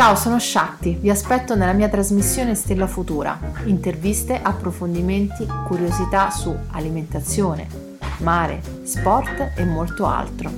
Ciao, sono Shakti, vi aspetto nella mia trasmissione Stella Futura. Interviste, approfondimenti, curiosità su alimentazione, mare, sport e molto altro.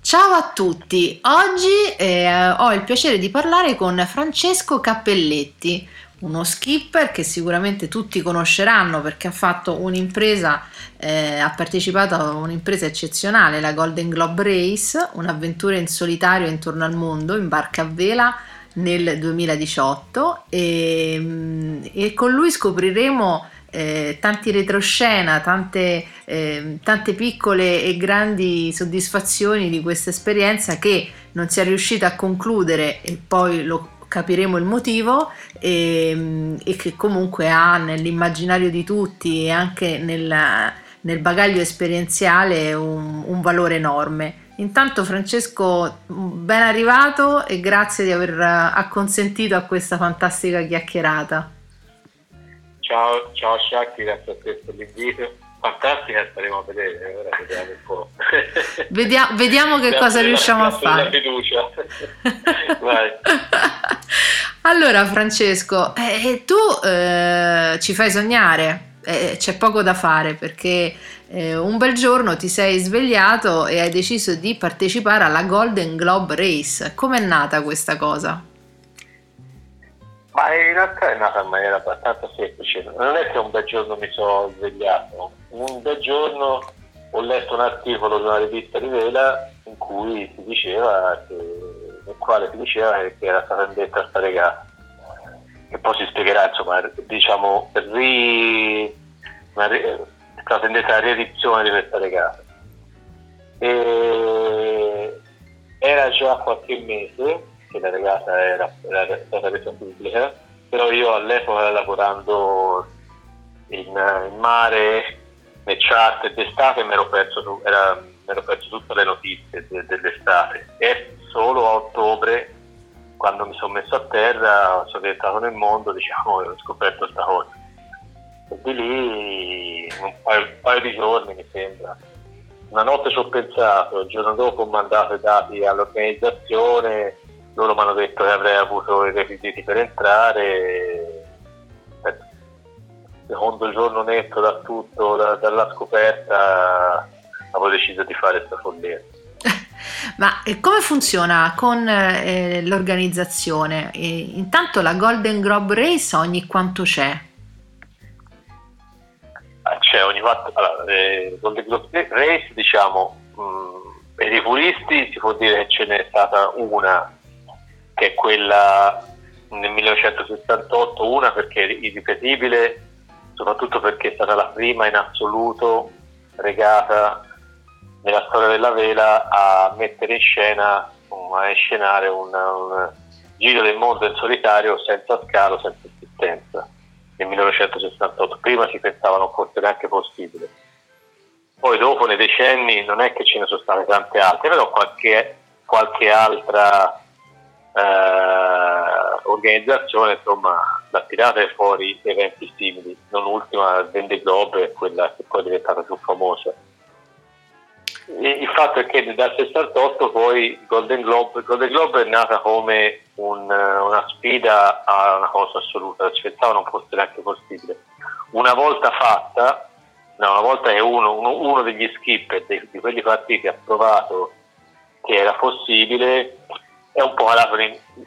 Ciao a tutti, oggi eh, ho il piacere di parlare con Francesco Cappelletti, uno skipper che sicuramente tutti conosceranno perché ha fatto un'impresa, eh, ha partecipato a un'impresa eccezionale, la Golden Globe Race, un'avventura in solitario intorno al mondo in barca a vela nel 2018 e, mm, e con lui scopriremo eh, tanti retroscena, tante, eh, tante piccole e grandi soddisfazioni di questa esperienza che non si è riuscita a concludere e poi lo capiremo il motivo e, e che comunque ha nell'immaginario di tutti e anche nel, nel bagaglio esperienziale un, un, valore enorme. Intanto Francesco, ben arrivato e grazie di aver acconsentito a questa fantastica chiacchierata. Ciao, ciao Shakti, grazie a te per l'invito. Fantastica staremo a vedere ora vediamo un po' Vedia- vediamo che cosa riusciamo a fare. la fiducia allora Francesco eh, tu eh, ci fai sognare eh, c'è poco da fare perché eh, un bel giorno ti sei svegliato e hai deciso di partecipare alla Golden Globe Race com'è nata questa cosa? Ma in realtà è nata in maniera abbastanza semplice. Non è che un bel giorno mi sono svegliato, un bel giorno ho letto un articolo di una rivista di vela in cui si diceva che, nel quale si diceva che era stata indetta sta regata. Che poi si spiegherà, insomma, diciamo, ri, una, è stata indetta la riedizione di questa regata. E era già qualche mese che la regata era, era stata resa pubblica, però io all'epoca lavorando in, in mare, nel chat d'estate mi ero perso, era, ero perso tutte le notizie de, dell'estate e solo a ottobre quando mi sono messo a terra sono rientrato nel mondo diciamo e ho scoperto questa cosa. E di lì un paio, un paio di giorni mi sembra. Una notte ci ho pensato, il giorno dopo ho mandato i dati all'organizzazione loro mi hanno detto che avrei avuto i requisiti per entrare. Secondo giorno netto da tutto, da, dalla scoperta avevo deciso di fare questa follia ma come funziona con eh, l'organizzazione? E, intanto la Golden Globe Race ogni quanto c'è? Ah, c'è ogni quanto allora, eh, Golden Globe Race diciamo mh, mm, per i puristi si può dire che ce n'è stata una che è quella nel 1968, una perché è irripetibile, soprattutto perché è stata la prima in assoluto regata nella storia della vela a mettere in scena, a scenare un, un giro del mondo in solitario senza scalo, senza assistenza nel 1968. Prima si pensava non fosse neanche possibile. Poi dopo nei decenni non è che ce ne sono state tante altre, però qualche, qualche altra eh, organizzazione insomma l'ha tirata fuori eventi simili, non ultima Vende Globe quella che poi è diventata più famosa. Il fatto è che dal 68 poi Golden Globe, Golden Globe è nata come un, una sfida a una cosa assoluta, ci pensavo non fosse neanche possibile. Una volta fatta, no, una volta che uno, uno, uno degli skipper di, di quelli partiti ha provato che era possibile, è un po' calato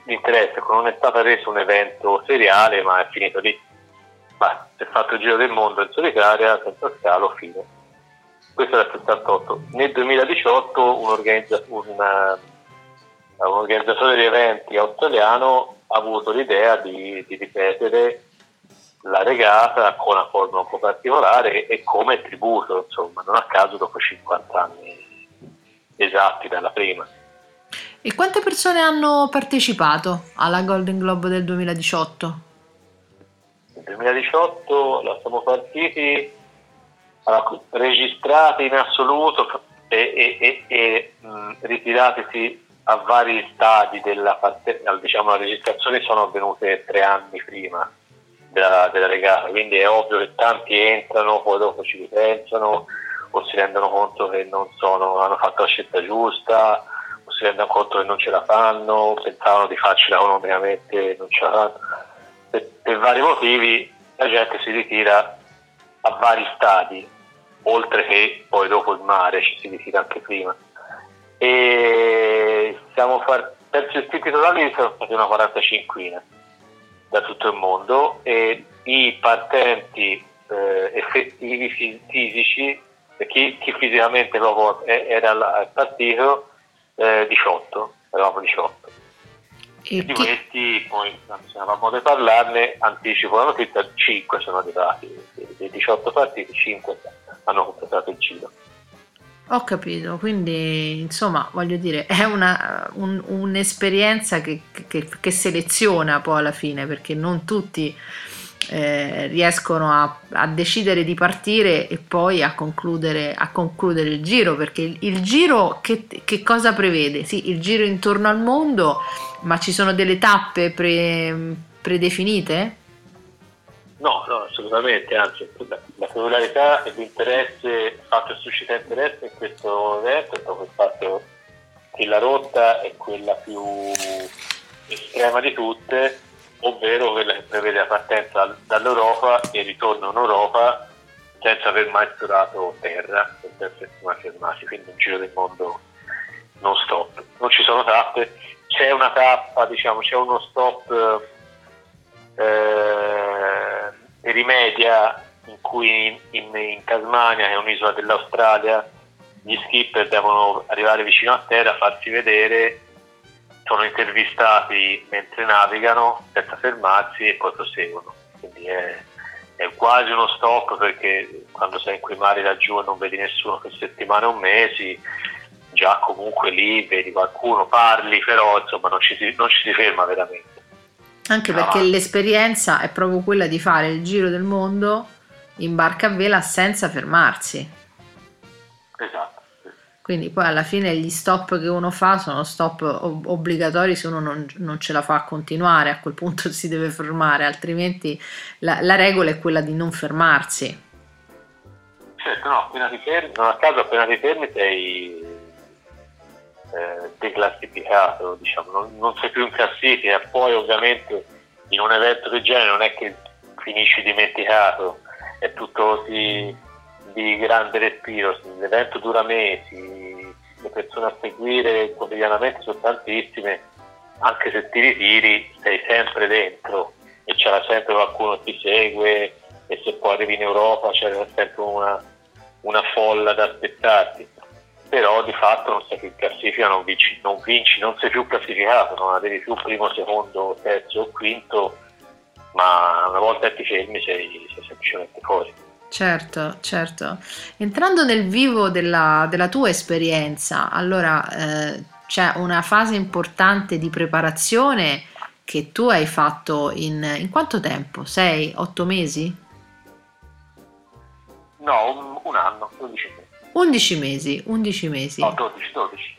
l'interesse, non è stato reso un evento seriale, ma è finito lì. Ma si è fatto il giro del mondo in solitaria, senza scalo, fine. Questo era il 68. Nel 2018 un, organizza- una, un organizzatore di eventi australiano ha avuto l'idea di, di ripetere la regata con una forma un po' particolare e come tributo, insomma, non a caso dopo 50 anni esatti dalla prima. E quante persone hanno partecipato alla Golden Globe del 2018? Nel 2018 la siamo partiti allora, registrati in assoluto e, e, e, e mh, ritiratisi a vari stadi della parte, diciamo la registrazione sono avvenute tre anni prima della, della regata, quindi è ovvio che tanti entrano, poi dopo ci ripensano o si rendono conto che non sono, hanno fatto la scelta giusta si rendono conto che non ce la fanno, pensavano di farcela economicamente, non ce la fanno. Per, per vari motivi la gente si ritira a vari stadi, oltre che poi dopo il mare ci si ritira anche prima. E siamo far, penso i iscritti totali sono stati una 45 da tutto il mondo e i partenti eh, effettivi fisici, chi, chi, fisicamente proprio era partito, eh, 18, eravamo 18. E di questi poi avevamo di parlarne, anticipo la notizia, 5 sono arrivati, dei 18 partiti 5 hanno completato il giro. Ho capito, quindi insomma voglio dire è una, un, un'esperienza che, che, che, seleziona poi alla fine perché non tutti eh, riescono a, a, decidere di partire e poi a concludere, a concludere il giro perché il, il giro che, che, cosa prevede? Sì, il giro intorno al mondo ma ci sono delle tappe pre, predefinite? No, no, assolutamente, anzi la, la e l'interesse, il fatto che suscita interesse in questo evento è proprio il fatto che la rotta è quella più estrema di tutte, ovvero quella che prevede la partenza dall'Europa e il ritorno in Europa senza aver mai esplorato terra, senza essere mai fermati, quindi un giro del mondo non stop. Non ci sono tappe, c'è una tappa, diciamo, c'è uno stop eh, rimedia in cui in, in, Tasmania, che è un'isola dell'Australia, gli skipper devono arrivare vicino a terra, farsi vedere, sono intervistati mentre navigano senza fermarsi e poi proseguono. Quindi è, è quasi uno stop perché quando sei in quei mari laggiù e non vedi nessuno per settimane o mesi, già comunque lì vedi qualcuno, parli, però insomma non ci si, non ci si ferma veramente. Anche perché no. l'esperienza è proprio quella di fare il giro del mondo in barca a vela senza fermarsi. Esatto. Quindi poi alla fine gli stop che uno fa sono stop obbligatori se uno non, non, ce la fa a continuare, a quel punto si deve fermare, altrimenti la, la regola è quella di non fermarsi. Certo, no, appena ti fermi, non a caso appena ti fermi sei eh, declassificato, diciamo, non, non, sei più in classifica, poi ovviamente in un evento del genere non è che finisci dimenticato, è tutto così di grande respiro, l'evento dura mesi, le persone a seguire quotidianamente sono tantissime, anche se ti ritiri sei sempre dentro e c'era sempre qualcuno che ti segue e se poi arrivi in Europa c'era sempre una, una folla da aspettarti però di fatto non sei più in non vinci, non, vinci, non sei più classificato, non avevi più primo, secondo, terzo o quinto, ma una volta che ti fermi sei, sei semplicemente fuori. Certo, certo. Entrando nel vivo della, della tua esperienza, allora eh, c'è una fase importante di preparazione che tu hai fatto in, in quanto tempo? Sei, otto mesi? No, un, un anno, 12 mesi. 11 mesi, 11 mesi. No, 12, 12.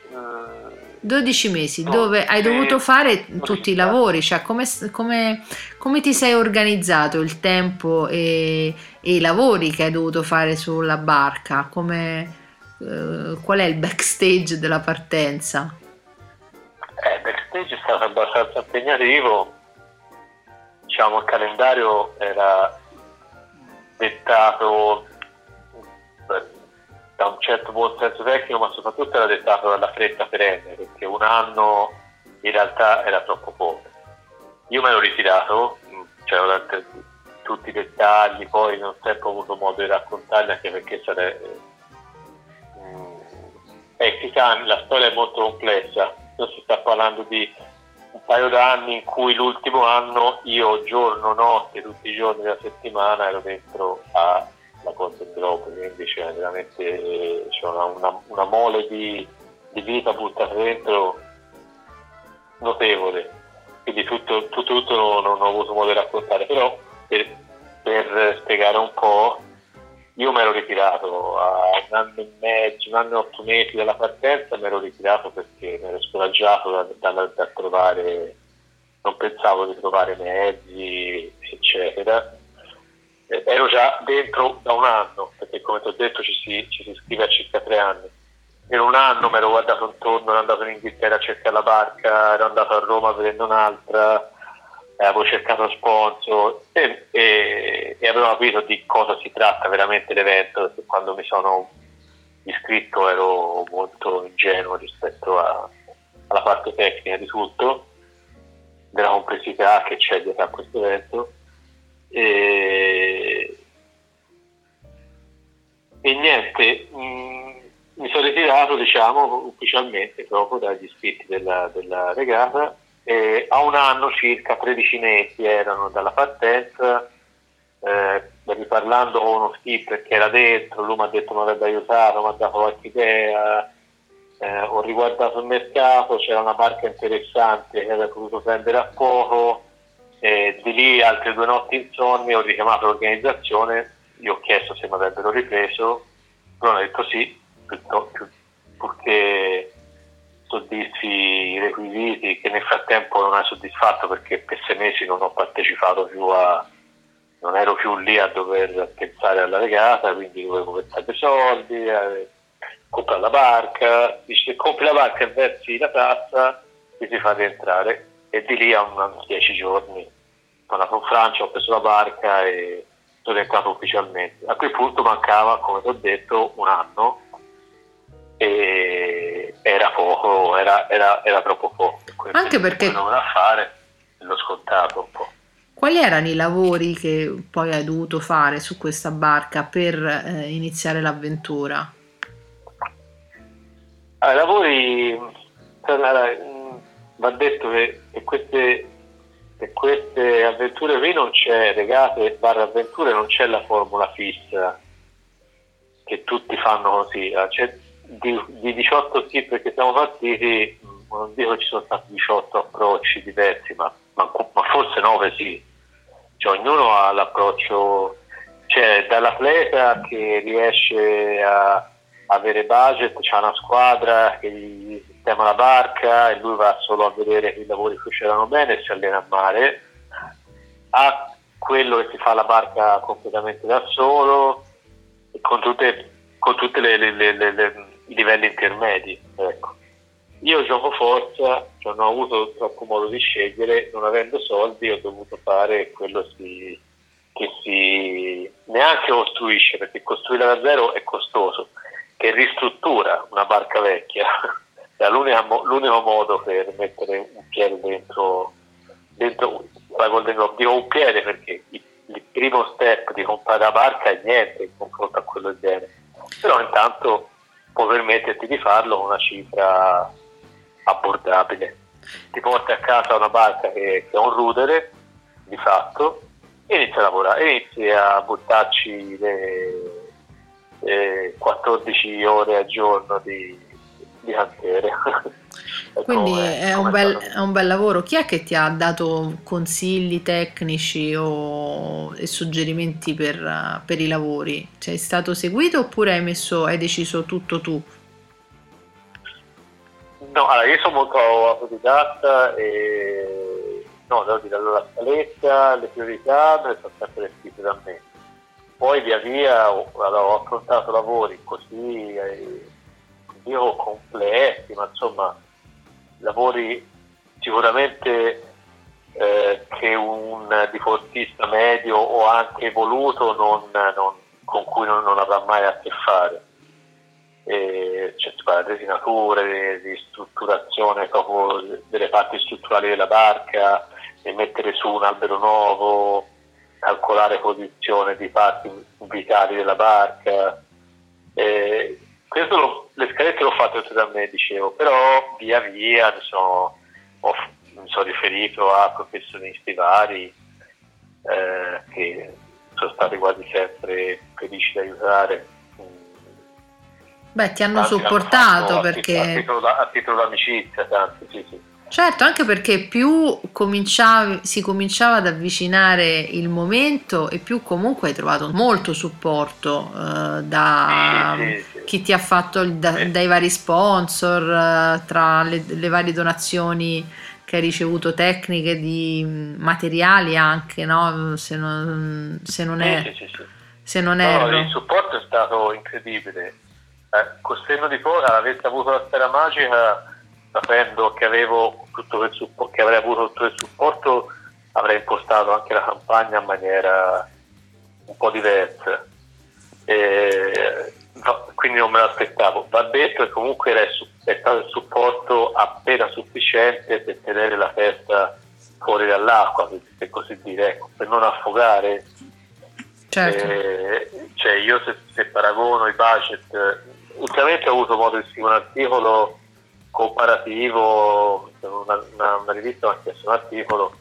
12 mesi, no, dove hai dovuto fare tutti i lavori, cioè come, come, come, ti sei organizzato il tempo e, e, i lavori che hai dovuto fare sulla barca? Come, eh, qual è il backstage della partenza? Eh, il backstage è stato abbastanza impegnativo, diciamo il calendario era dettato da un certo buon senso tecnico, ma soprattutto era dettato dalla fretta perenne, perché un anno in realtà era troppo poco. Io me l'ho ritirato, mm, cioè tutti i dettagli, poi non ho sempre avuto modo di raccontarli anche perché sarebbe... Mm, eh, la storia è molto complessa, non si sta parlando di un paio d'anni in cui l'ultimo anno io giorno, notte, tutti i giorni della settimana ero dentro a la cosa in Globo, quindi c'è veramente c'è una, una, una, mole di, di, vita buttata dentro notevole, quindi tutto, tutto, tutto non, non, ho avuto modo di raccontare, però per, per spiegare un po', io mi ero ritirato a un anno e mezzo, un anno e otto mesi dalla partenza, mi ero ritirato perché mi ero scoraggiato da, da, da trovare, non pensavo di trovare mezzi, eccetera ero già dentro da un anno, perché come ti ho detto ci si, ci si iscrive a circa tre anni. in un anno mi ero guardato intorno, ero andato in Inghilterra a cercare la barca, ero andato a Roma vedendo un'altra, avevo cercato sponsor e, e, e avevo capito di cosa si tratta veramente l'evento, perché quando mi sono iscritto ero molto ingenuo rispetto a, alla parte tecnica di tutto, della complessità che c'è dietro a questo evento. E, e niente, mh, mm, mi sono ritirato diciamo ufficialmente proprio dagli iscritti della, della regata e a un anno circa 13 mesi erano dalla partenza. Eh, riparlando con uno skipper che era dentro lui mi ha detto mi avrebbe aiutato mi ha dato qualche idea. Eh, ho riguardato il mercato c'era una barca interessante che avrei potuto prendere a poco e di lì altre due notti insonni ho richiamato l'organizzazione gli ho chiesto se mi avrebbero ripreso loro hanno detto sì purché soddisfi i requisiti che nel frattempo non hai soddisfatto perché per sei mesi non ho partecipato più a non ero più lì a dover pensare alla regata quindi dovevo pensare soldi eh, comprare la barca dici se compri la barca e versi la tassa ti si fa rientrare e di lì a un, dieci giorni sono andato in Francia ho preso la barca e sono entrato ufficialmente a quel punto mancava come ti ho detto un anno e era poco, era, era, era troppo poco. Anche perché... Non a fare, l'ho scontato un po'. Quali erano i lavori che poi hai dovuto fare su questa barca per eh, iniziare l'avventura? Ah, I lavori, allora, mm, va detto che, che, queste, che queste avventure qui non c'è, regate barra avventure, non c'è la formula fissa che tutti fanno così, c'è di, di 18 skip che siamo partiti, non dico ci sono stati 18 approcci diversi, ma, ma, ma forse 9 sì. Cioè, ognuno ha l'approccio, cioè dall'atleta che riesce a avere budget, c'è una squadra che gli sistema la barca e lui va solo a vedere che i lavori funzionano bene e si allena a mare, a quello che si fa la barca completamente da solo, con tutte, con le i livelli intermedi. Ecco. Io gioco forza, non ho avuto troppo modo di scegliere, non avendo soldi ho dovuto fare quello si, che si neanche costruisce, perché costruire da zero è costoso, che ristruttura una barca vecchia. È l'unico, modo per mettere un piede dentro, dentro la Golden Globe. Dico un piede perché il, il primo step di comprare la barca è niente in confronto a quello del genere. Però intanto può permetterti di farlo con una cifra abbordabile. Ti porti a casa una barca che, che è un rudere, di fatto, e inizi a lavorare, inizi a buttarci le, le 14 ore al giorno di, di cantiere. Quindi come, è, un bel, è, un bel, lavoro. Chi è che ti ha dato consigli tecnici o, e suggerimenti per, per i lavori? Sei stato seguito oppure hai, messo, hai deciso tutto tu? No, allora io sono molto autodidatta e no, devo dire, allora, la scaletta, le priorità me le sono sempre scritte da me. Poi via via ho, allora, ho affrontato lavori così, eh, io complessi, ma insomma lavori sicuramente eh, che un diportista medio o anche evoluto non, non, con cui non, non, avrà mai a che fare. E, cioè, si parla di resinature, di, di strutturazione proprio delle parti strutturali della barca, di mettere su un albero nuovo, calcolare posizione di parti vitali della barca. E, questo lo, le scalette l'ho fatte tutte da me, dicevo, però via via mi sono, ho, mi sono riferito a professionisti vari eh, che sono stati quasi sempre felici di aiutare. Beh, ti hanno tanti supportato hanno perché... A titolo, a titolo d'amicizia, tanti, sì, sì. Certo, anche perché più si cominciava ad avvicinare il momento e più comunque hai trovato molto supporto eh, da sì, sì, sì. chi ti ha fatto da, dai vari sponsor, eh, tra le, le, varie donazioni che hai ricevuto tecniche di materiali anche, no? Se non, se non è... Se non no, il supporto è stato incredibile eh, col senno di poi, avessi avuto la sfera magica, sapendo che, avevo tutto quel supporto, che avrei avuto tutto il supporto, avrei impostato anche la campagna in maniera un po' diversa. E, no, quindi non me l'aspettavo. Va detto che comunque era è stato il supporto appena sufficiente per tenere la testa fuori dall'acqua, per così dire, ecco, per non affogare. Certo. Eh, cioè io se, se, paragono i budget, ultimamente ho avuto modo di scrivere un articolo comparativo, una, una, una rivista mi ha chiesto un articolo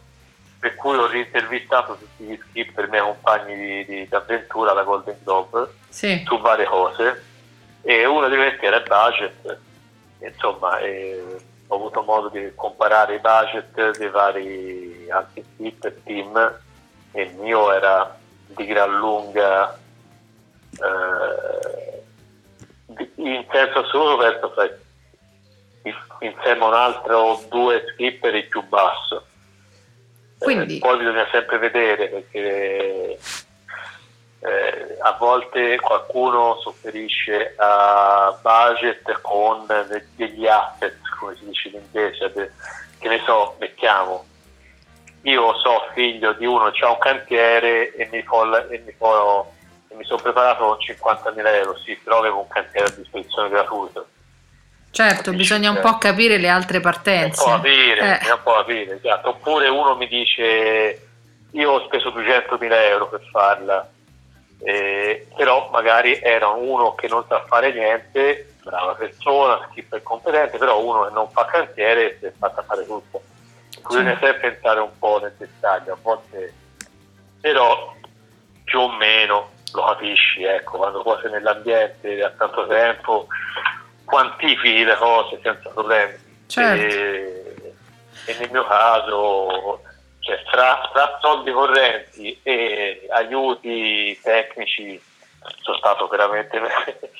per cui ho rintervistato tutti gli skipper, i miei compagni di, di, di avventura alla Golden Globe sì. su varie cose. E uno di questi era il budget insomma eh, ho avuto modo di comparare i budget dei vari anche skipper team. E il mio era di gran lunga eh, in senso assoluto verso insieme a un altro due skipper il più basso. Quindi... Eh, poi bisogna sempre vedere perché eh, a volte qualcuno sofferisce a budget con degli asset, come si dice in inglese, che ne so, mettiamo, io so figlio di uno che ha un cantiere e mi, fo, e mi, fo, e mi sono preparato con 50.000 euro, sì, però avevo un cantiere a disposizione gratuito Certo, Capisci? bisogna un po' capire le altre partenze. Un po' capire, eh. un po' capire, esatto. Oppure uno mi dice io ho speso 200.000 euro per farla, eh, però magari era uno che non sa fare niente, brava persona, skipper competente, però uno che non fa cantiere e si è fatta fare tutto. Bisogna sempre pensare un po' nel dettaglio, a volte però più o meno lo capisci, ecco, quando poi sei nell'ambiente da tanto tempo quantifichi le cose senza problemi. Certo. E, e, nel mio caso, cioè, tra, tra, soldi correnti e aiuti tecnici, sono stato veramente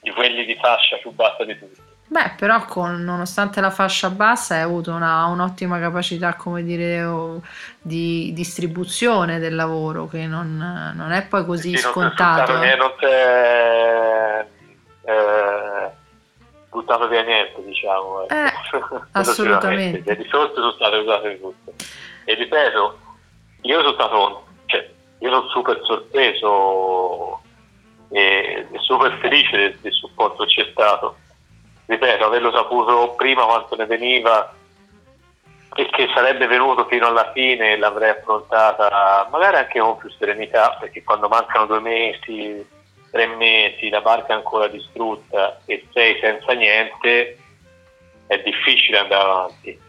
di quelli di fascia più bassa di tutti. Beh, però con, nonostante la fascia bassa hai avuto una, un'ottima capacità, come dire, di distribuzione del lavoro, che non, non è poi così sì, scontato. Non, non c'è, eh, buttato via niente, diciamo. Ecco. Eh, assolutamente. Le risorse sono state usate tutte. E ripeto, io sono stato, cioè, io sono super sorpreso e, e super felice del, del supporto che c'è stato. Ripeto, averlo saputo prima quanto ne veniva e che sarebbe venuto fino alla fine l'avrei affrontata magari anche con più serenità perché quando mancano due mesi tre mesi, la barca è ancora distrutta e sei senza niente, è difficile andare avanti.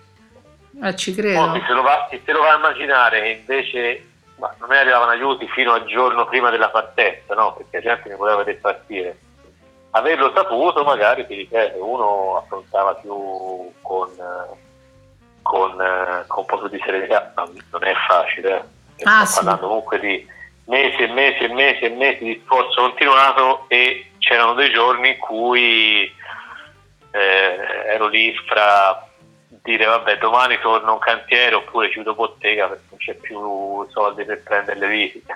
Eh, ci credo. Poi, se, lo va, se lo vai a immaginare che invece ma non mi arrivavano aiuti fino al giorno prima della partenza, no? perché la gente mi poteva vedere partire. Averlo saputo, magari ti ripeto, uno affrontava più con, con, con un po' più di serenità, ma non è facile. Eh. Ah, Sto sì. parlando comunque di mesi e mesi e mesi e mesi di sforzo continuato e c'erano dei giorni in cui eh, ero lì fra dire vabbè domani torno un cantiere oppure chiudo bottega perché non c'è più soldi per prendere le visite.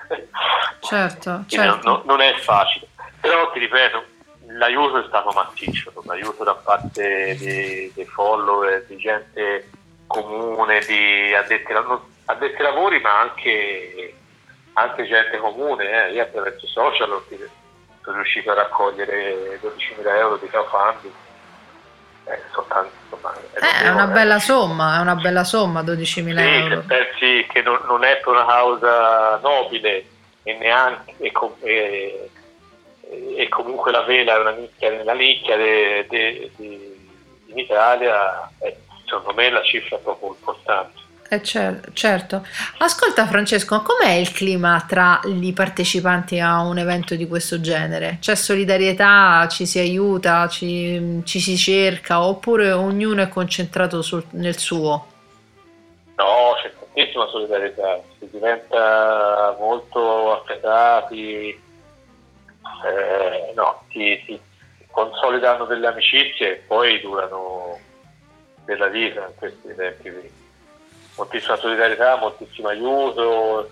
Certo, certo. Non, non, è facile, però ti ripeto, l'aiuto è stato massiccio, l'aiuto da parte dei, dei follower, di gente comune, di addetti, addetti lavori ma anche anche gente comune, eh. io attraverso i social sono riuscito a raccogliere 12.000 euro di crowdfunding. Eh, soltanto, insomma, eh, è una bella somma, è una bella somma 12.000 sì, euro. Se pensi che non, non, è per una causa nobile e neanche e, e, e, comunque la vela è una nicchia nella nicchia de, de, de, in Italia, eh, secondo me la cifra è proprio importante. Eh cer- certo. Ascolta Francesco, com'è il clima tra i partecipanti a un evento di questo genere? C'è solidarietà, ci si aiuta, ci, ci si cerca oppure ognuno è concentrato sul, nel suo? No, c'è tantissima solidarietà, si diventa molto affettati, eh, no, si, si consolidano delle amicizie e poi durano della vita in questi tempi moltissima solidarietà, moltissimo aiuto,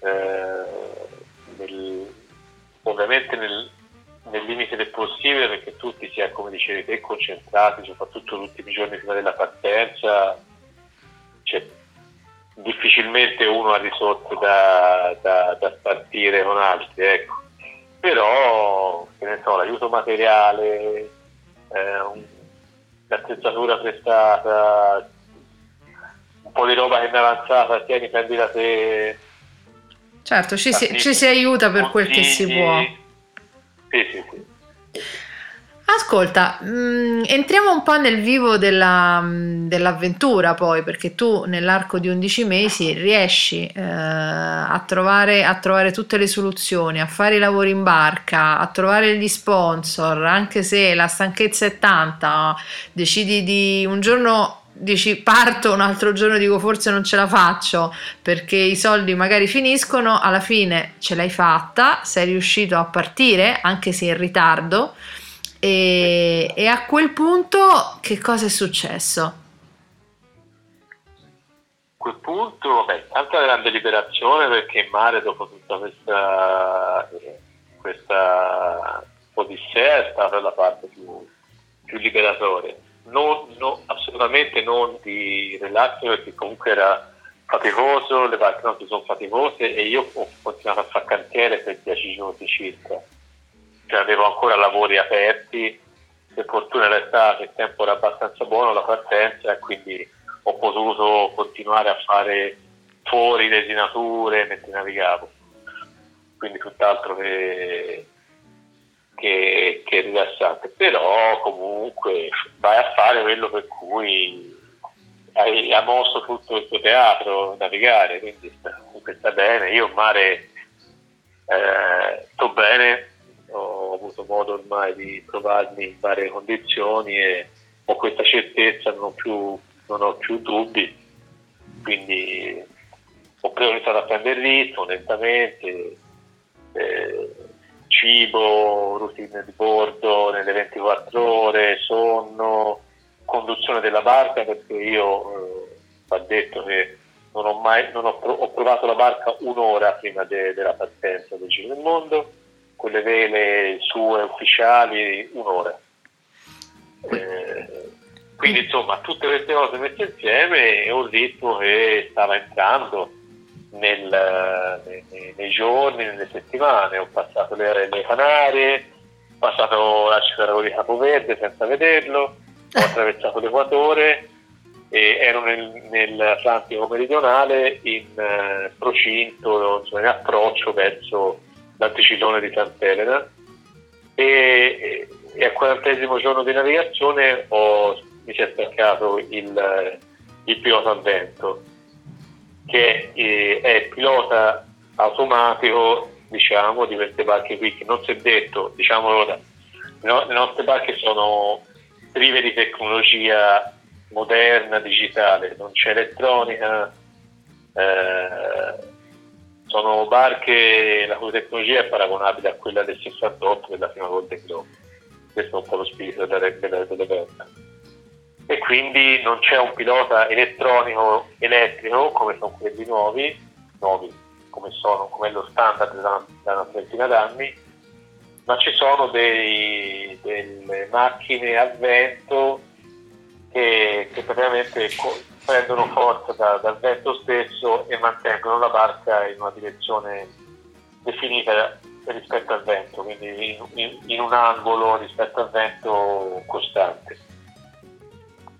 eh, nel, ovviamente nel, nel, limite del possibile perché tutti si è, come dicevi te, concentrati, soprattutto gli ultimi giorni prima della partenza, cioè, difficilmente uno ha risorse da, da, da partire con altri, ecco. però so, l'aiuto materiale, eh, un, l'attrezzatura prestata, un po' di roba che mi è avanzata, tieni, prendi da te. Certo, ci si, ci si aiuta per quel che si può. Sì, sì, sì. Ascolta, mh, mm, entriamo un po' nel vivo della, mm, dell'avventura poi, perché tu nell'arco di 11 mesi riesci eh, a, trovare, a, trovare, tutte le soluzioni, a fare i lavori in barca, a trovare gli sponsor, anche se la stanchezza è tanta, decidi di un giorno dici parto, un altro giorno dico forse non ce la faccio perché i soldi magari finiscono, alla fine ce l'hai fatta, sei riuscito a partire anche se in ritardo e, e a quel punto che cosa è successo? A quel punto, vabbè, tanta grande liberazione perché in mare dopo tutta questa, questa odissea è stata la parte più, più liberatoria. Non, no, assolutamente non di relax perché comunque era faticoso, le barche non sono faticose e io ho continuato a fare cantiere per 10 giorni circa cioè avevo ancora lavori aperti, per fortuna era estate, il tempo era abbastanza buono la partenza e quindi ho potuto continuare a fare fuori desinature mentre navigavo. Quindi tutt'altro che, che, che rilassante. Però comunque vai a fare quello per cui hai, hai mosso tutto il tuo teatro, navigare, quindi sta, sta bene. Io mare eh, sto bene, ho avuto modo ormai di trovarmi in varie condizioni e ho questa certezza, non ho più, non ho più dubbi, quindi ho iniziato a prendere il ritmo lentamente, eh, cibo, routine di bordo nelle 24 ore, sonno, conduzione della barca perché io eh, va detto che non ho mai non ho, ho provato la barca un'ora prima de, della partenza del Giro del Mondo con le vele sue ufficiali un'ora. Eh, quindi insomma tutte queste cose messe insieme è un ritmo che stava entrando nel, nei, nei, giorni, nelle settimane. Ho passato le Arelle Canarie, ho passato l'arcipelago di Capoverde senza vederlo, ho attraversato l'Equatore e ero nel, nell'Atlantico meridionale in uh, procinto, insomma, in approccio verso l'anticiclone di Sant'Elena e, e al quarantesimo giorno di navigazione ho, mi si è staccato il, il pilota al vento che è, è pilota automatico diciamo di queste barche qui che non si è detto diciamo ora le nostre barche sono prive di tecnologia moderna digitale non c'è elettronica eh, sono barche la cui tecnologia è paragonabile a quella del 68 della prima Golden Globe. Questo è un po' lo spirito dell'evento. E quindi non c'è un pilota elettronico elettrico come sono quelli nuovi, nuovi come, sono, come è lo standard da, da una trentina d'anni, ma ci sono dei, delle macchine a vento che, che praticamente prendono forza da, dal vento stesso e mantengono la barca in una direzione definita rispetto al vento, quindi in, in, in un angolo rispetto al vento costante.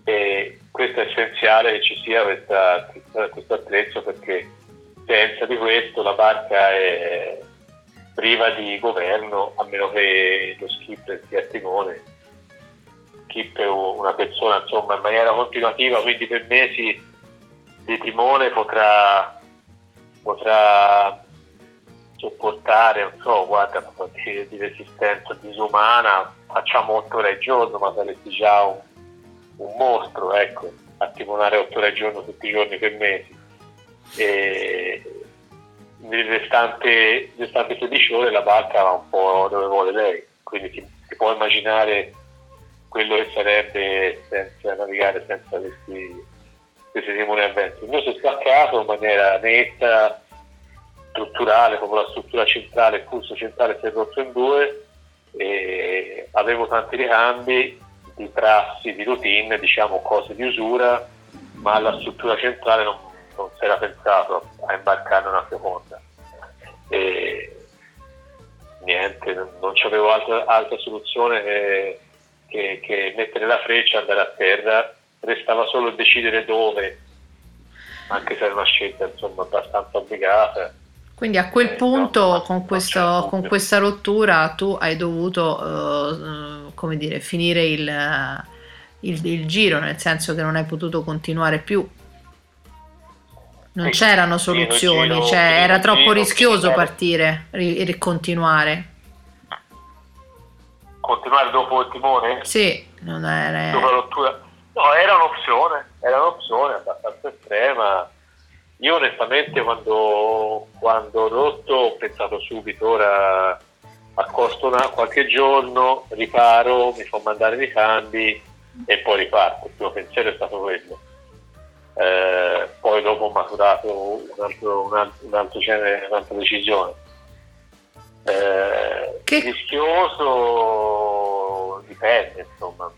E questo è essenziale che ci sia questa, questo attrezzo perché senza di questo la barca è priva di governo a meno che lo skipper sia timone. Kip è una persona insomma in maniera continuativa, quindi per mesi di timone potrà, potrà sopportare, non so, guarda, di, resistenza disumana, facciamo 8 ore al giorno, ma saresti già un, un mostro, ecco, a timonare 8 ore al giorno tutti i giorni per mesi. E nel restante, restante 16 ore la barca va un po' dove vuole lei, quindi si, si può immaginare quello che sarebbe senza navigare senza questi, questi timoni a vento. Il mio si è staccato in maniera netta, strutturale, proprio la struttura centrale, il pulso centrale si è rotto in due avevo tanti ricambi di prassi, di routine, diciamo cose di usura, ma la struttura centrale non, non si era pensato a imbarcarne una seconda. E niente, non c'avevo altra, altra soluzione che, che, che mettere la freccia, andare a terra, restava solo decidere dove, anche se era una scelta insomma abbastanza obbligata. Quindi a quel eh, punto, no, con, questo, con, questa rottura, tu hai dovuto, uh, come dire, finire il, il, il, giro, nel senso che non hai potuto continuare più. Non sì, c'erano soluzioni, giro, cioè era troppo giro, rischioso partire e continuare. Continuare dopo il timone? Sì, non era... Dopo la rottura? No, era un'opzione, era un'opzione abbastanza estrema io onestamente quando, quando ho rotto ho pensato subito, ora accosto una, qualche giorno, riparo, mi fa mandare i cambi e poi riparto. Il primo pensiero è stato quello. Eh, poi dopo ho maturato un altro, un altro, un altro genere, un'altra decisione. Eh, che... Rischioso dipende, insomma,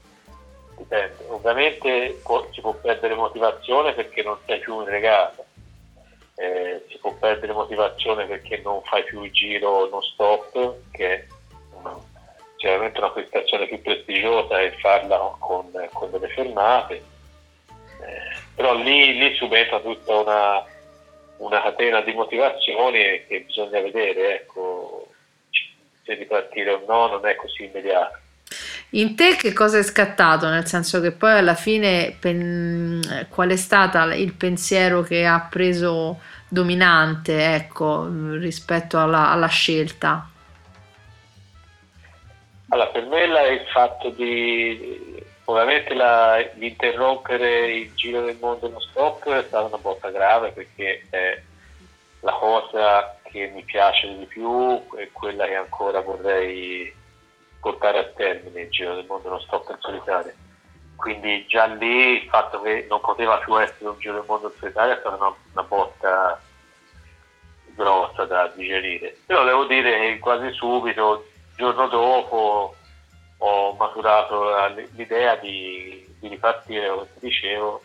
dipende. Ovviamente si può perdere motivazione perché non sei più in regata eh, si può perdere motivazione perché non fai più il giro non stop, che è sicuramente una prestazione più prestigiosa e farla con, con delle fermate. Eh, però lì, lì subentra tutta una, una, catena di motivazioni che bisogna vedere, ecco, se ripartire o no non è così immediato. In te che cosa è scattato? Nel senso che poi alla fine pen... qual è stato il pensiero che ha preso dominante ecco, rispetto alla, alla scelta? Allora, per me la, il fatto di ovviamente la, di interrompere il giro del mondo non stop è stata una botta grave perché è la cosa che mi piace di più è quella che ancora vorrei portare a termine il giro del mondo non stop in solitario. Quindi già lì il fatto che non poteva più essere un giro del mondo in solitario è stata una, una botta grossa da digerire. Però devo dire che quasi subito il giorno dopo ho maturato l'idea di, di ripartire come ti dicevo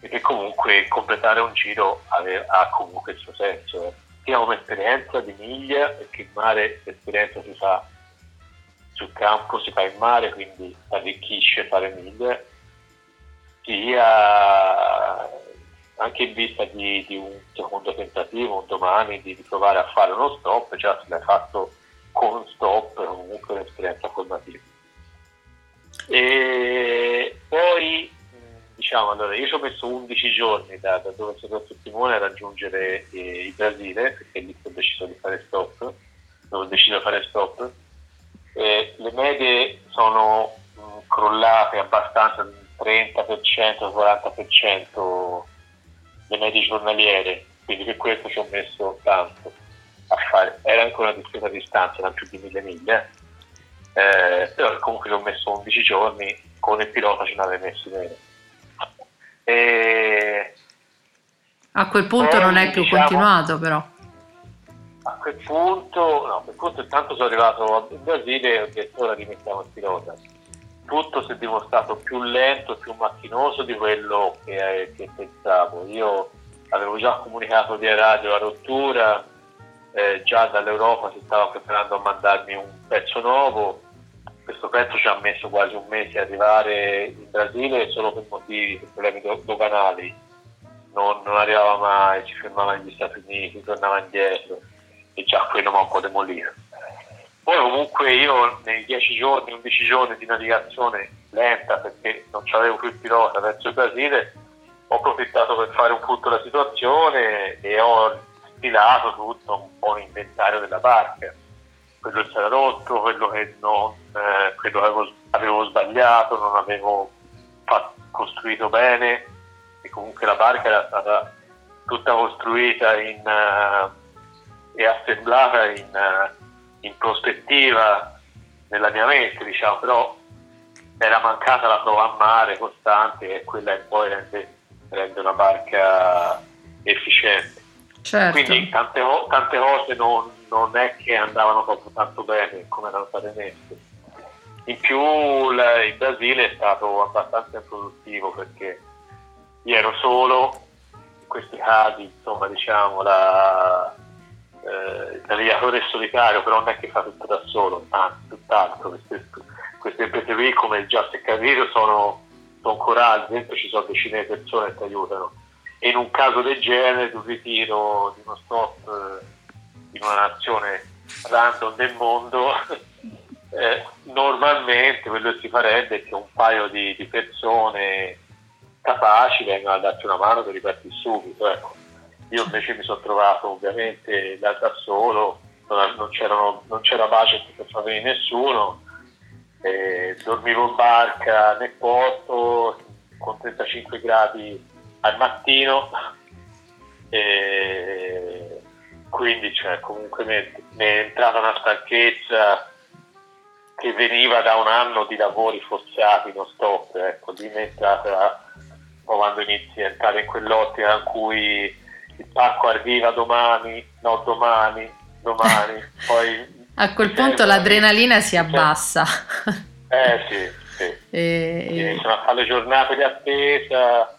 perché comunque completare un giro ha comunque il suo senso. Sia come esperienza di miglia perché il mare l'esperienza si fa sul campo si fa in mare, quindi arricchisce fare mille, sia anche in vista di, di, un secondo tentativo, un domani, di, di, provare a fare uno stop, già se l'hai fatto con stop, comunque un'esperienza formativa. E poi, diciamo, allora, io ci ho messo 11 giorni da, da dove sono stato il timone a raggiungere eh, il Brasile, perché lì ho deciso di fare stop, dove ho deciso di fare stop, eh, le medie sono mh, crollate abbastanza, 30%, 40% le medie giornaliere, quindi per questo ci ho messo tanto a fare, era anche una discreta distanza, erano più di mille miglia, eh, però comunque ci ho messo 11 giorni, con il pilota ce ne avevo messi meno. E... A quel punto poi, non è più diciamo, continuato però quel punto, no, quel punto intanto sono arrivato in Brasile e ho detto ora rimettiamo il pilota. Tutto si è dimostrato più lento più macchinoso di quello che, che pensavo. Io avevo già comunicato via radio la rottura, eh, già dall'Europa si stava preparando a mandarmi un pezzo nuovo. Questo pezzo ci ha messo quasi un mese a arrivare in Brasile solo per motivi, per problemi doganali. Non, non arrivava mai, ci fermava negli Stati Uniti, tornava indietro e già quello mi ha un po' demolito. Poi comunque io nei 10 giorni, 11 giorni di navigazione lenta perché non c'avevo più il pilota verso il Brasile, ho approfittato per fare un punto della situazione e ho stilato tutto un po' l'inventario della barca. Quello che era rotto, quello che, non, eh, quello che avevo, avevo, sbagliato, non avevo fatto, costruito bene e comunque la barca era stata tutta costruita in... Uh, e assemblata in, eh, in prospettiva nella mia mente, diciamo, però era mancata la prova a mare costante e quella che poi rende, rende una barca efficiente. Certo. Quindi tante, tante cose non, non, è che andavano proprio tanto bene come erano state messe. In più la, il Brasile è stato abbastanza improduttivo perché io ero solo, in questi casi, insomma, diciamo, la, eh, il navigatore solitario, però non è che fa tutto da solo, anzi, tutt'altro. Queste, queste imprese qui, come si è capito, sono, sono corali, dentro ci sono decine di persone che ti aiutano. E in un caso del genere, di un ritiro, di uno stop eh, in una nazione random del mondo, eh, normalmente quello che si farebbe è che un paio di, di persone capaci vengono a darti una mano per ripartire subito. Ecco. Io invece mi sono trovato ovviamente da, da solo, non, non, c'era pace per far venire nessuno, eh, dormivo in barca nel porto con 35 gradi al mattino, e quindi cioè, comunque mi è, mi è entrata una stanchezza che veniva da un anno di lavori forzati, non stop, ecco, lì mi è entrata quando inizi a entrare in quell'ottica in cui il pacco arriva domani, no domani, domani, poi... A quel punto eh, l'adrenalina si abbassa. Eh sì, sì. E... Iniziano a fare le giornate di attesa,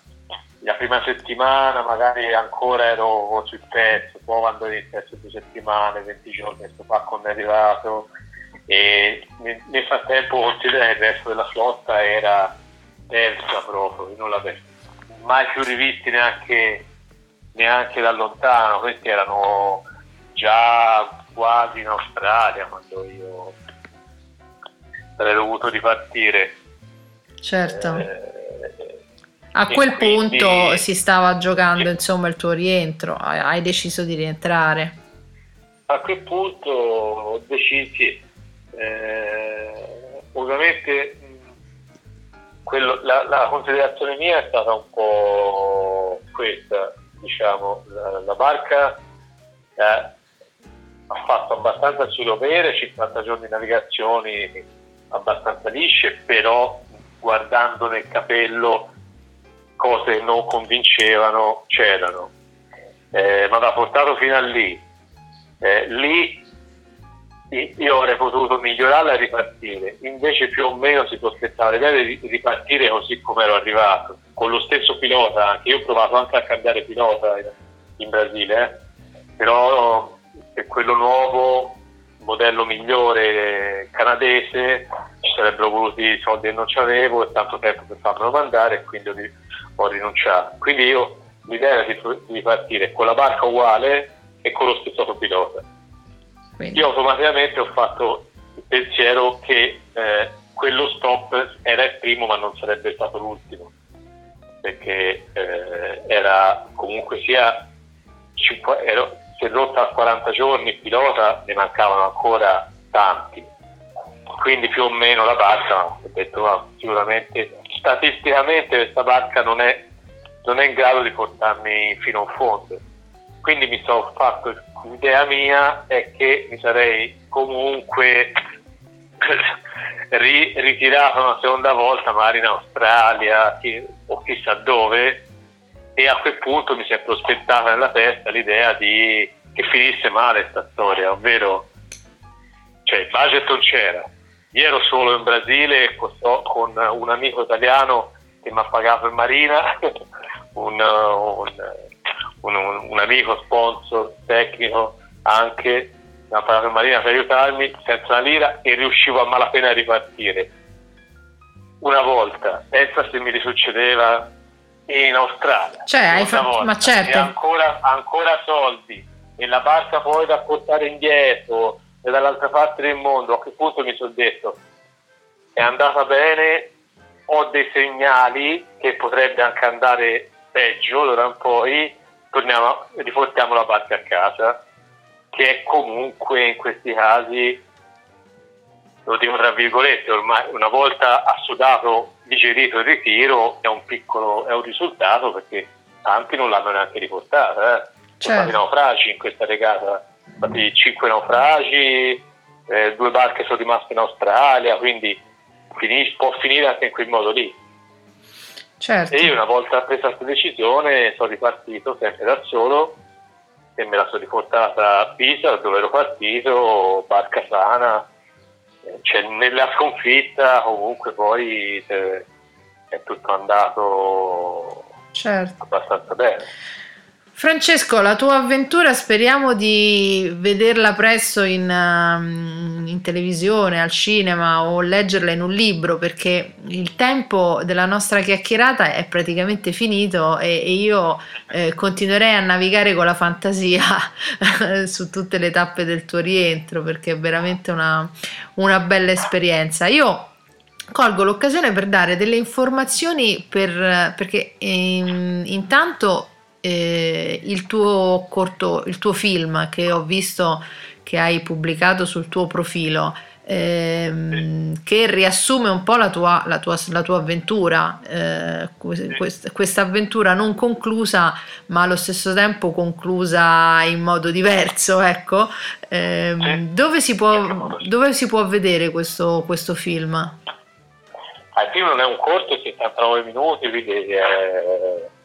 la prima settimana magari ancora ero sul pezzo, poi quando inizia due settimane, 20 giorni, questo pacco non è arrivato e nel frattempo considera il resto della flotta era persa proprio, non l'avevo mai più rivisti neanche, neanche da lontano, questi erano già quasi in Australia quando io sarei dovuto ripartire. Certo. Eh, a quel quindi, punto si stava giocando insomma il tuo rientro, hai deciso di rientrare. A quel punto ho deciso, sì, eh, ovviamente quello, la, la, considerazione mia è stata un po' questa, diciamo, la, la barca eh, ha fatto abbastanza su dovere, 50 giorni di navigazioni abbastanza lisce, però guardando nel capello cose che non convincevano c'erano. Eh, ma l'ha portato fino a lì. Eh, lì io avrei potuto migliorarla e ripartire, invece più o meno si prospettava l'idea di ripartire così come ero arrivato, con lo stesso pilota, anche io ho provato anche a cambiare pilota in Brasile, eh? però è quello nuovo, modello migliore canadese, ci sarebbero voluti soldi che non c'avevo e tanto tempo per farmelo mandare e quindi ho rinunciato. Quindi io l'idea era di, di partire con la barca uguale e con lo stesso pilota quindi. Io automaticamente ho fatto il pensiero che eh, quello stop era il primo ma non sarebbe stato l'ultimo, perché eh, era comunque sia, ero, si è rotta a 40 giorni il pilota, ne mancavano ancora tanti, quindi più o meno la barca, ho detto ma sicuramente statisticamente questa barca non è, non è in grado di portarmi fino in fondo quindi mi sono fatto l'idea mia è che mi sarei comunque ri- ritirato una seconda volta magari in Australia chi- o chissà dove e a quel punto mi si è prospettata nella testa l'idea di che finisse male questa storia ovvero cioè il budget non c'era. Io ero solo in Brasile con un amico italiano che mi ha pagato in marina un, un un, un amico sponsor tecnico anche una pagato marina per aiutarmi senza una lira e riuscivo a malapena a ripartire. Una volta pensa se mi risuccedeva in Australia. Cioè hai fatto ma certo. ancora, ancora soldi e la barca poi da portare indietro e dall'altra parte del mondo. A che punto mi sono detto? È andata bene ho dei segnali che potrebbe anche andare peggio d'ora in poi torniamo, riportiamo la barca a casa, che è comunque in questi casi, lo dico tra virgolette, ormai una volta assodato, digerito il ritiro, è un piccolo è un risultato perché tanti non l'hanno neanche riportata. Eh. Certo. Sono stati naufragi in questa regata, stati cinque naufragi, eh, due barche sono rimaste in Australia, quindi finis- può finire anche in quel modo lì. Certo. E io una volta presa questa decisione sono ripartito sempre da solo e me la sono riportata a Pisa dove ero partito, barca sana, cioè, nella sconfitta comunque poi eh, è tutto andato certo. abbastanza bene. Francesco, la tua avventura speriamo di vederla presto in, um, in, televisione, al cinema o leggerla in un libro perché il tempo della nostra chiacchierata è praticamente finito e, e io eh, continuerei a navigare con la fantasia su tutte le tappe del tuo rientro perché è veramente una, una bella esperienza. Io colgo l'occasione per dare delle informazioni per, perché in, intanto eh, il, tuo corto, il tuo film che ho visto che hai pubblicato sul tuo profilo, ehm, che riassume un po' la tua, la tua, la tua avventura, eh, questa avventura non conclusa ma allo stesso tempo conclusa in modo diverso, ecco. Eh, dove, si può, dove si può vedere questo, questo film? Ah, il film non è un corto, 79 minuti, quindi è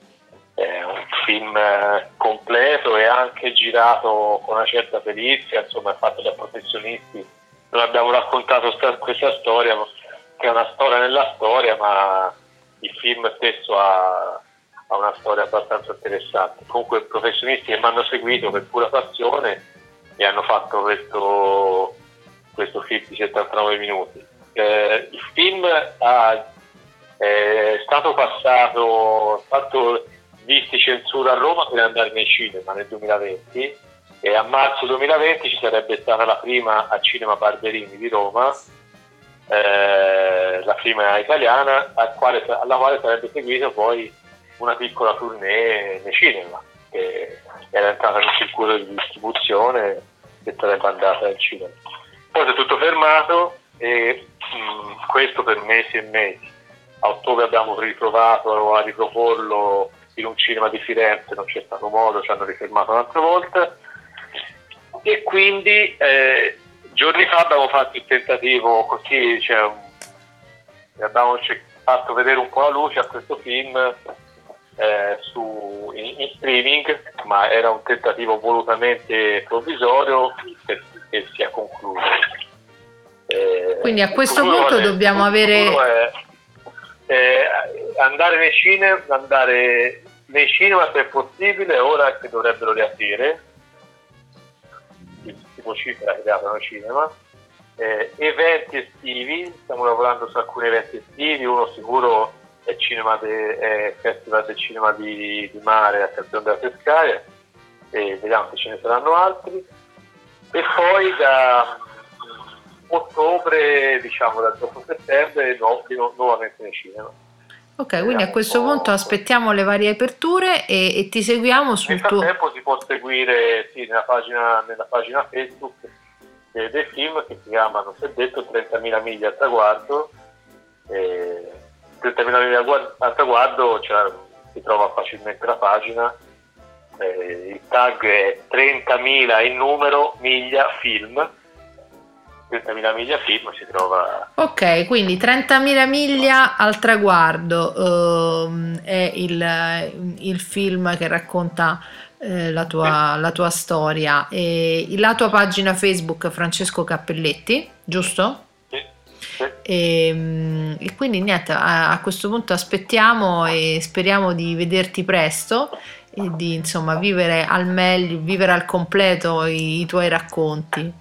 è un film eh, completo e anche girato con una certa perizia, insomma fatto da professionisti. Non abbiamo raccontato sta, questa storia, che è una storia nella storia, ma il film stesso ha, ha una storia abbastanza interessante. Comunque professionisti che mi hanno seguito per pura passione e hanno fatto questo, questo film di 79 minuti. Eh, il film ha, è stato passato, fatto visti censura a Roma per andare nei cinema nel 2020 e a marzo 2020 ci sarebbe stata la prima a Cinema Barberini di Roma, eh, la prima italiana, quale, alla quale sarebbe seguita poi una piccola tournée nei cinema, che era entrata nel circuito di distribuzione e sarebbe andata al cinema. Poi è tutto fermato e mh, questo per mesi e mesi. A ottobre abbiamo riprovato a riproporlo in un cinema di Firenze non c'è stato modo, ci hanno rifermato un'altra volta e quindi eh, giorni fa abbiamo fatto il tentativo così, cioè, abbiamo fatto vedere un po' la luce a questo film eh, su, in, in, streaming, ma era un tentativo volutamente provvisorio che, si è concluso. Eh, quindi a questo punto è, dobbiamo avere... È, eh, andare nei cinema, andare nei cinema se è possibile, ora che dovrebbero riaprire, il tipo cifra che aprono il cinema. Eh, eventi estivi, stiamo lavorando su alcuni eventi estivi, uno sicuro è, è Festival del Cinema di, di Mare a Canzone della Pescaia e vediamo se ce ne saranno altri. E poi da ottobre, diciamo dal dopo settembre, no, nuovamente nei cinema. Ok, quindi a questo punto aspettiamo le varie aperture e, e ti seguiamo sul tuo... Nel frattempo si può seguire sì, nella, pagina, nella, pagina, Facebook eh, dei film che si chiamano, si è detto, 30.000 miglia al traguardo. Eh, 30.000 miglia al traguardo cioè, si trova facilmente la pagina. Eh, il tag è 30.000 in numero miglia film 30.000 miglia film si trova... Ok, quindi 30.000 miglia al traguardo uh, è il, il, film che racconta eh, la, tua, la, tua, storia. E la tua pagina Facebook Francesco Cappelletti, giusto? Sì. sì. E, ehm, e, quindi niente, a, a, questo punto aspettiamo e speriamo di vederti presto e di insomma vivere al meglio, vivere al completo i, i tuoi racconti.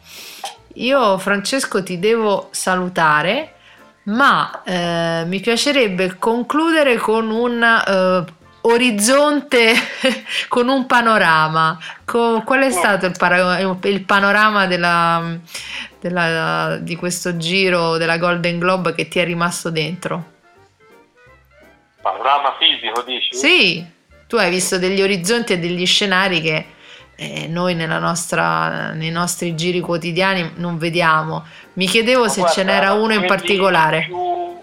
Io Francesco ti devo salutare, ma eh, mi piacerebbe concludere con un eh, orizzonte, con un panorama. Co- qual è stato il, para- il panorama della, della, di questo giro della Golden Globe che ti è rimasto dentro? Panorama fisico, dici? Sì, tu hai visto degli orizzonti e degli scenari che eh, noi nostra, nei nostri giri quotidiani non vediamo. Mi chiedevo Ma se guarda, ce n'era uno in particolare. Più,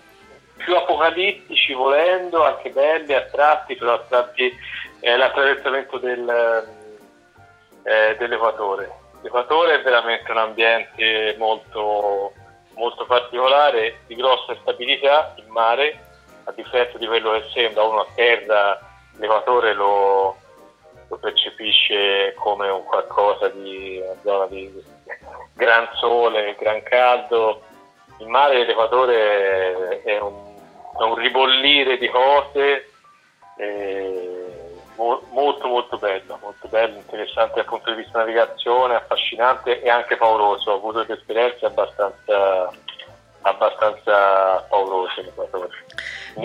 più, apocalittici volendo, anche belli, a tratti, però a tratti eh, l'attraversamento del, eh, dell'equatore. L'equatore è veramente un ambiente molto, molto particolare, di grossa stabilità in mare, a differenza di quello che sembra uno a terra, l'equatore lo, lo percepisce come un qualcosa di una zona di gran sole, gran caldo. Il mare dell'Equatore è un, è un ribollire di cose molto molto bello, molto bello, interessante dal punto di vista navigazione, affascinante e anche pauroso. Ho avuto delle esperienze abbastanza, abbastanza paurose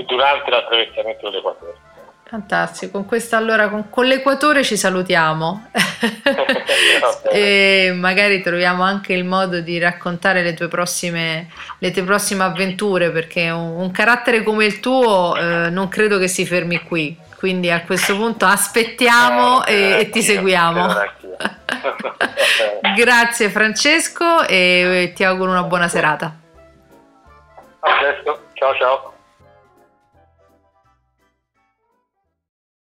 durante l'attraversamento dell'Equatore. Fantastico, con questa allora con, con l'Equatore ci salutiamo e magari troviamo anche il modo di raccontare le tue prossime, le tue prossime avventure perché un, un carattere come il tuo eh, non credo che si fermi qui, quindi a questo punto aspettiamo eh, e, e, ti seguiamo. Grazie Francesco e ti auguro una buona serata. A presto, ciao ciao.